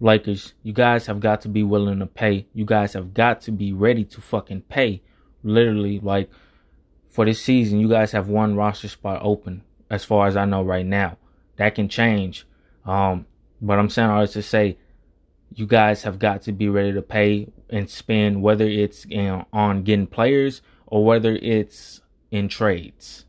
Lakers, you guys have got to be willing to pay. You guys have got to be ready to fucking pay. Literally, like for this season, you guys have one roster spot open, as far as I know right now. That can change. Um, but I'm saying all this to say, you guys have got to be ready to pay and spend, whether it's you know, on getting players or whether it's in trades.